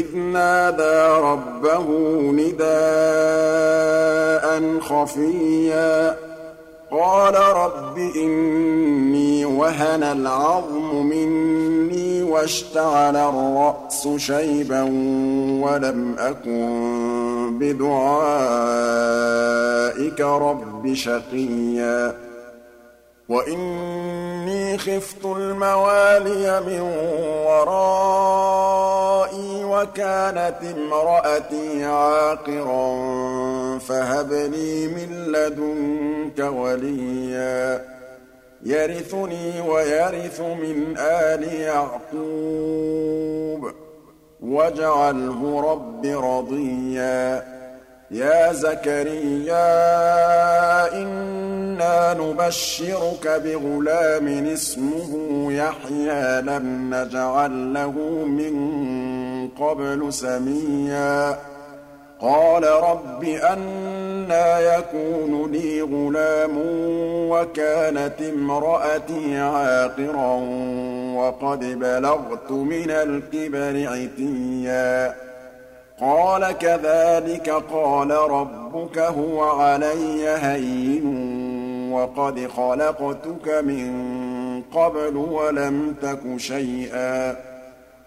إذ نادى ربه نداء خفيا. قال رب إني وهن العظم مني واشتعل الرأس شيبا ولم أكن بدعائك رب شقيا. وإني خفت الموالي من ورائي وكانت امرأتي عاقرا فهب لي من لدنك وليا. يرثني ويرث من آل يعقوب. واجعله رب رضيا. يا زكريا إنا نبشرك بغلام اسمه يحيى لم نجعل له من قبل سميا. قال رب أنى يكون لي غلام وكانت امرأتي عاقرا وقد بلغت من الكبر عتيا. قال كذلك قال ربك هو علي هين وقد خلقتك من قبل ولم تك شيئا.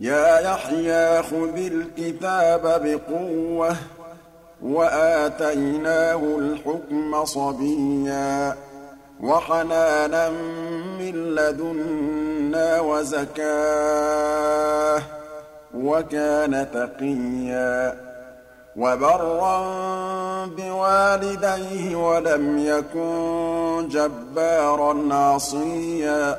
يا يحيى خذ الكتاب بقوة وآتيناه الحكم صبيا وحنانا من لدنا وزكاة وكان تقيا وبرا بوالديه ولم يكن جبارا عصيا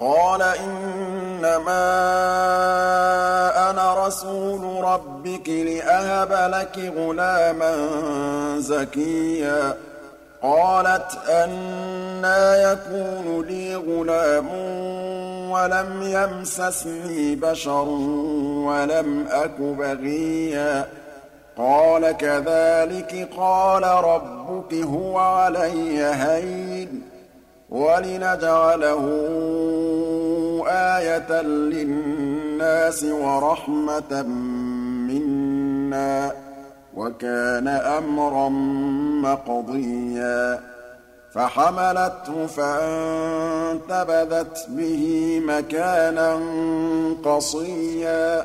قال إنما أنا رسول ربك لأهب لك غلاما زكيا. قالت أنى يكون لي غلام ولم يمسسني بشر ولم أك بغيا. قال كذلك قال ربك هو علي هين. ولنجعله آية للناس ورحمة منا وكان أمرا مقضيا. فحملته فانتبذت به مكانا قصيا.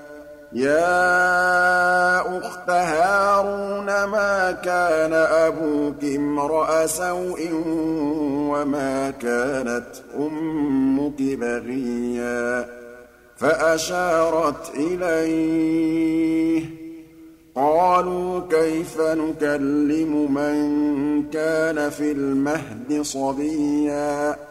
يَا أُخْتَ هَارُونَ مَا كَانَ أَبُوكِ امْرَأَ سَوْءٍ وَمَا كَانَتْ أُمُّكِ بَغِيًّا؟ فَأَشَارَتْ إِلَيْهِ. قَالُوا كَيْفَ نُكَلِّمُ مَن كَانَ فِي الْمَهْدِ صَبِيًّا؟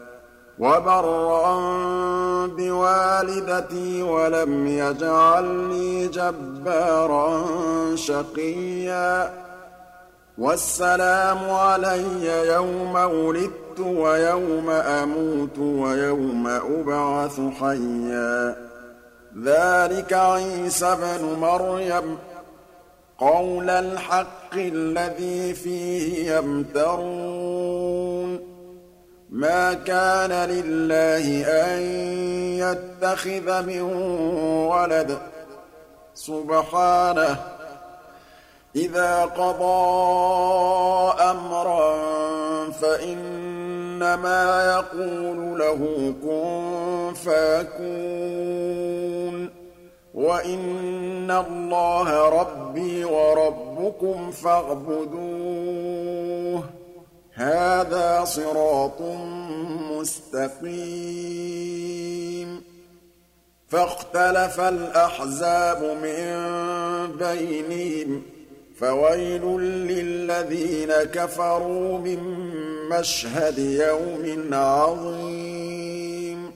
وَبَرًّا بِوَالِدَتِي وَلَمْ يَجْعَلْنِي جَبَّارًا شَقِيًّا. وَالسَّلَامُ عَلَيَّ يَوْمَ وُلِدتُّ وَيَوْمَ أَمُوتُ وَيَوْمَ أُبْعَثُ حَيًّا. ذَٰلِكَ عِيسَى ابْنُ مَرْيَمَ. قَوْلَ الْحَقِّ الَّذِي فِيهِ يَمْتَرُونَ. مَا كَانَ لِلَّهِ أَن يَتَّخِذَ مِن وَلَدٍ ۖ. سُبْحَانَهُ ۖ. إِذَا قَضَىٰ أَمْرًا فَإِنَّمَا يَقُولُ لَهُ كُن فَيَكُونُ ۚ. وَإِنَّ اللَّهَ رَبِّي وَرَبُّكُمْ فَاعْبُدُوهُ صِرَاطٌ مُّسْتَقِيمٌ. فَاخْتَلَفَ الْأَحْزَابُ مِن بَيْنِهِمْ ۖ فَوَيْلٌ لِّلَّذِينَ كَفَرُوا مِن مَّشْهَدِ يَوْمٍ عَظِيمٍ.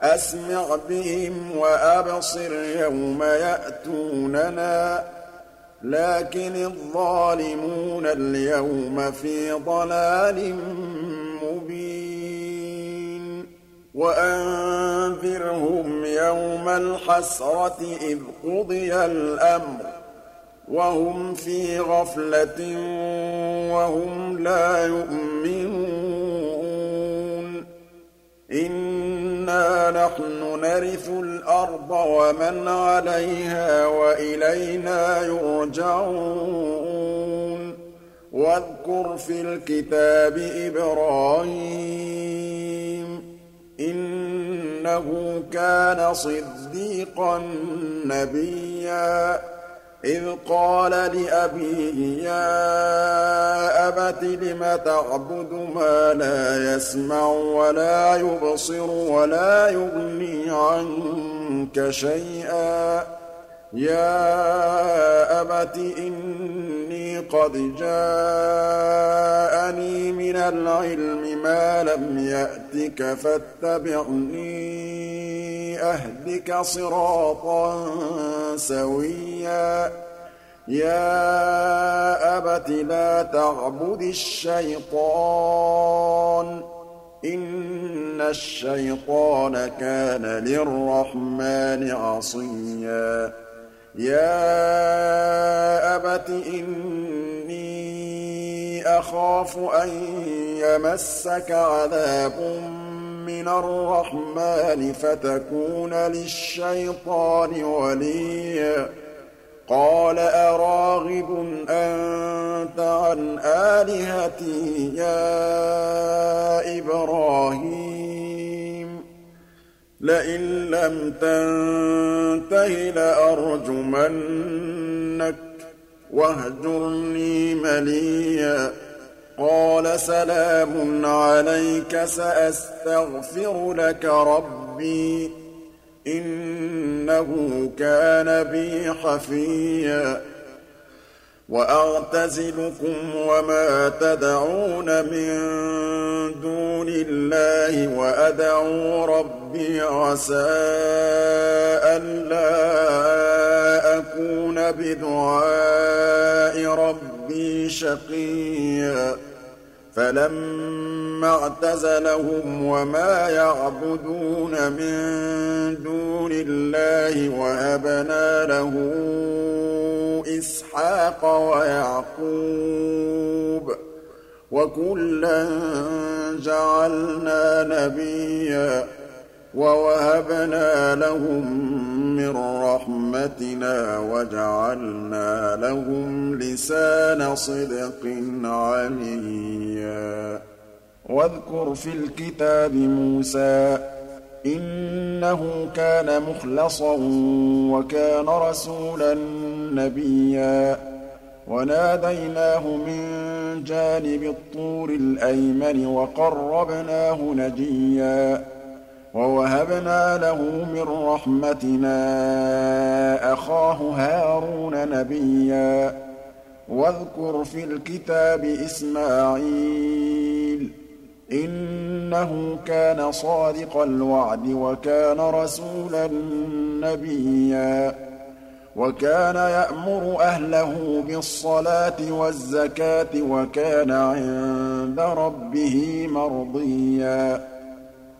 أَسْمِعْ بِهِمْ وَأَبْصِرْ يَوْمَ يَأْتُونَنَا. لكن الظالمون اليوم في ضلال مبين. وأنذرهم يوم الحسرة إذ قضي الأمر. وهم في غفلة وهم لا يؤمنون. نَحْنُ نَرِثُ الْأَرْضَ وَمَنْ عَلَيْهَا وَإِلَيْنَا يُرْجَعُونَ. وَاذْكُرْ فِي الْكِتَابِ إِبْرَاهِيمَ إِنَّهُ كَانَ صِدِّيقًا نَّبِيًّا. إِذْ قَالَ لِأَبِيهِ يَا أَبَتِ لِمَ تَعْبُدُ مَا لَا يَسْمَعُ وَلَا يُبْصِرُ وَلَا يُغْنِي عَنكَ شَيْئًا. يَا أَبَتِ إِنِّي قَدْ جَاءَنِي مِنَ الْعِلْمِ مَا لَمْ يَأْتِكَ فَاتَّبِعْنِي أَهْدِكَ صِرَاطًا سَوِيًّا. يَا أَبَتِ لَا تَعْبُدِ الشَّيْطَانَ ۖ إِنَّ الشَّيْطَانَ كَانَ لِلرَّحْمَٰنِ عَصِيًّا. يَا أَبَتِ إِنِّي أَخَافُ أَن يَمَسَّكَ عَذَابٌ مِّنَ الرَّحْمَٰنِ فَتَكُونَ لِلشَّيْطَانِ وَلِيًّا. قَالَ أَرَاغِبٌ أَنتَ عَنْ آلِهَتِي يَا إِبْرَاهِيمُ؟ لَئِن لَّمْ تَنتَهِ لَأَرْجُمَنَّكَ وَاهْجُرْنِي مَلِيًّا. قَالَ سَلَامٌ عَلَيْكَ سَأَسْتَغْفِرُ لَكَ رَبِّي ۖ. إِنَّهُ كَانَ بِي حَفِيًّا. وَأَعْتَزِلُكُمْ وَمَا تَدْعُونَ مِن دُونِ اللَّهِ وَأَدْعُو رَبِّي عَسَىٰ أَلَّا أَكُونَ بِدُعَاءِ رَبِّي شَقِيًّا. فَلَمَّا اعْتَزَلَهُمْ وَمَا يَعْبُدُونَ مِن دُونِ اللَّهِ وَهَبْنَا لَهُ إِسْحَاقَ وَيَعْقُوبَ ۖ وَكُلًّا جَعَلْنَا نَبِيًّا وَوَهَبْنَا لَهُم مِّن رَّحْمَتِنَا وَجَعَلْنَا لَهُمْ لِسَانَ صِدْقٍ عَلِيًّا. وَاذْكُرْ فِي الْكِتَابِ مُوسَىٰ ۚ إِنَّهُ كَانَ مُخْلَصًا وَكَانَ رَسُولًا نَّبِيًّا. وَنَادَيْنَاهُ مِن جَانِبِ الطُّورِ الْأَيْمَنِ وَقَرَّبْنَاهُ نَجِيًّا. وَوَهَبْنَا لَهُ مِن رَّحْمَتِنَا أَخَاهُ هَارُونَ نَبِيًّا. وَاذْكُرْ فِي الْكِتَابِ إِسْمَاعِيلَ ۚ إِنَّهُ كَانَ صَادِقَ الْوَعْدِ وَكَانَ رَسُولًا نَّبِيًّا. وَكَانَ يَأْمُرُ أَهْلَهُ بِالصَّلَاةِ وَالزَّكَاةِ وَكَانَ عِندَ رَبِّهِ مَرْضِيًّا.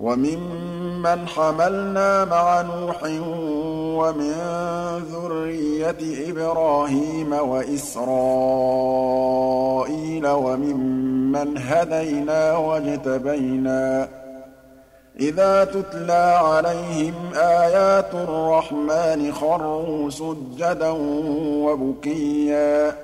وَمِمَّنْ حَمَلْنَا مَعَ نُوحٍ وَمِن ذُرِّيَّةِ إِبْرَاهِيمَ وَإِسْرَائِيلَ وَمِمَّنْ هَدَيْنَا وَاجْتَبَيْنَا ۚ إِذَا تُتْلَىٰ عَلَيْهِمْ آيَاتُ الرَّحْمَٰنِ خَرُّوا سُجَّدًا وَبُكِيًّا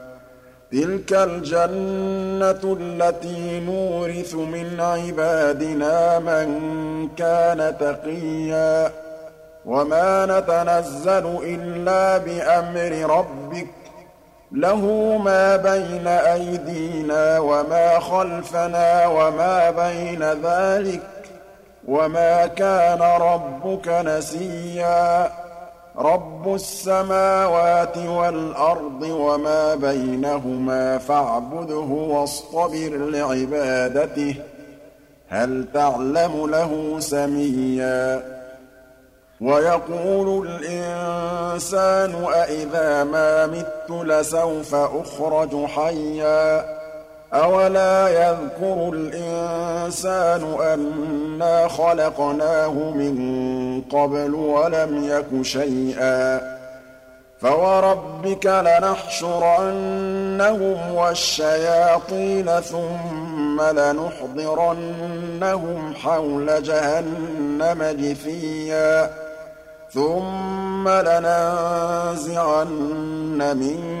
تِلْكَ الْجَنَّةُ الَّتِي نُورِثُ مِنْ عِبَادِنَا مَن كَانَ تَقِيًّا ۖ وَمَا نَتَنَزَّلُ إِلَّا بِأَمْرِ رَبِّكَ ۖ لَهُ مَا بَيْنَ أَيْدِينَا وَمَا خَلْفَنَا وَمَا بَيْنَ ذَٰلِكَ ۚ وَمَا كَانَ رَبُّكَ نَسِيًّا رَّبُّ السَّمَاوَاتِ وَالْأَرْضِ وَمَا بَيْنَهُمَا فَاعْبُدْهُ وَاصْطَبِرْ لِعِبَادَتِهِ ۚ هَلْ تَعْلَمُ لَهُ سَمِيًّا؟ وَيَقُولُ الْإِنسَانُ أَإِذَا مَا مِتُّ لَسَوْفَ أُخْرَجُ حَيًّا أَوَلَا يَذْكُرُ الْإِنسَانُ أَنَّا خَلَقْنَاهُ مِن قَبْلُ وَلَمْ يَكُ شَيْئًا فَوَرَبِّكَ لَنَحْشُرَنَّهُمْ وَالشَّيَاطِينَ ثُمَّ لَنُحْضِرَنَّهُمْ حَوْلَ جَهَنَّمَ جِثِيًّا ثُمَّ لَنَنزِعَنَّ مِن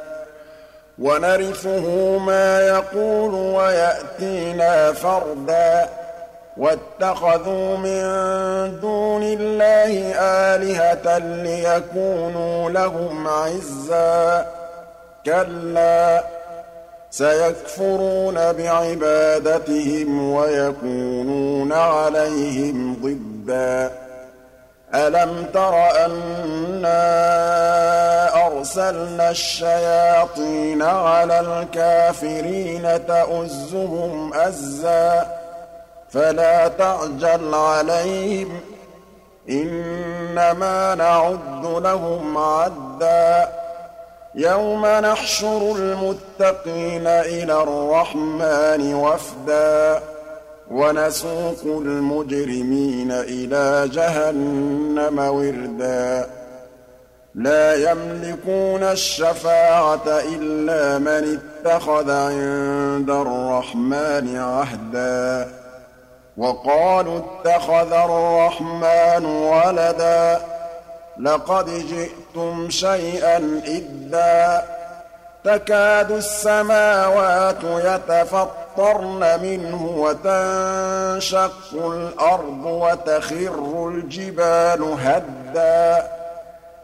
وَنَرِثُهُ مَا يَقُولُ وَيَأْتِينَا فَرْدًا. وَاتَّخَذُوا مِن دُونِ اللَّهِ آلِهَةً لِّيَكُونُوا لَهُمْ عِزًّا. كَلَّا ۚ سَيَكْفُرُونَ بِعِبَادَتِهِمْ وَيَكُونُونَ عَلَيْهِمْ ضِدًّا. أَلَمْ تَرَ أَنَّا أَرْسَلْنَا الشَّيَاطِينَ عَلَى الْكَافِرِينَ تَؤُزُّهُمْ أَزًّا فَلَا تَعْجَلْ عَلَيْهِمْ ۖ إِنَّمَا نَعُدُّ لَهُمْ عَدًّا يَوْمَ نَحْشُرُ الْمُتَّقِينَ إِلَى الرَّحْمَٰنِ وَفْدًا وَنَسُوقُ الْمُجْرِمِينَ إِلَىٰ جَهَنَّمَ وِرْدًا. لَّا يَمْلِكُونَ الشَّفَاعَةَ إِلَّا مَنِ اتَّخَذَ عِندَ الرَّحْمَٰنِ عَهْدًا. وَقَالُوا اتَّخَذَ الرَّحْمَٰنُ وَلَدًا. لَّقَدْ جِئْتُمْ شَيْئًا إِدًّا. تَكَادُ السَّمَاوَاتُ يَتَفَطَّرْنَ مِنْهُ وَتَنشَقُّ الْأَرْضُ وَتَخِرُّ الْجِبَالُ هَدًّا.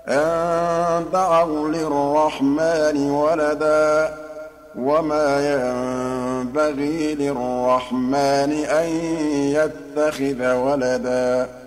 أَن دَعَوْا لِلرَّحْمَٰنِ وَلَدًا. وَمَا يَنبَغِي لِلرَّحْمَٰنِ أَن يَتَّخِذَ وَلَدًا.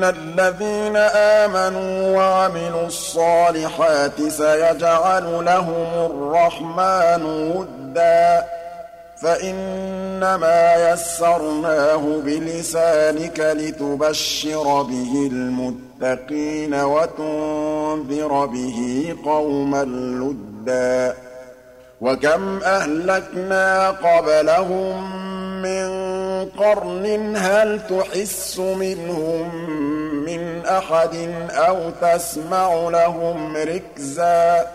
إِنَّ الَّذِينَ آمَنُوا وَعَمِلُوا الصَّالِحَاتِ سَيَجْعَلُ لَهُمُ الرَّحْمَٰنُ وُدًّا فَإِنَّمَا يَسَّرْنَاهُ بِلِسَانِكَ لِتُبَشِّرَ بِهِ الْمُتَّقِينَ وَتُنذِرَ بِهِ قَوْمًا لُّدًّا وَكَمْ أَهْلَكْنَا قَبْلَهُم مِّن قَرْنٍ هَلْ تُحِسُّ مِنْهُم مِّنْ أَحَدٍ أَوْ تَسْمَعُ لَهُمْ رِكْزًا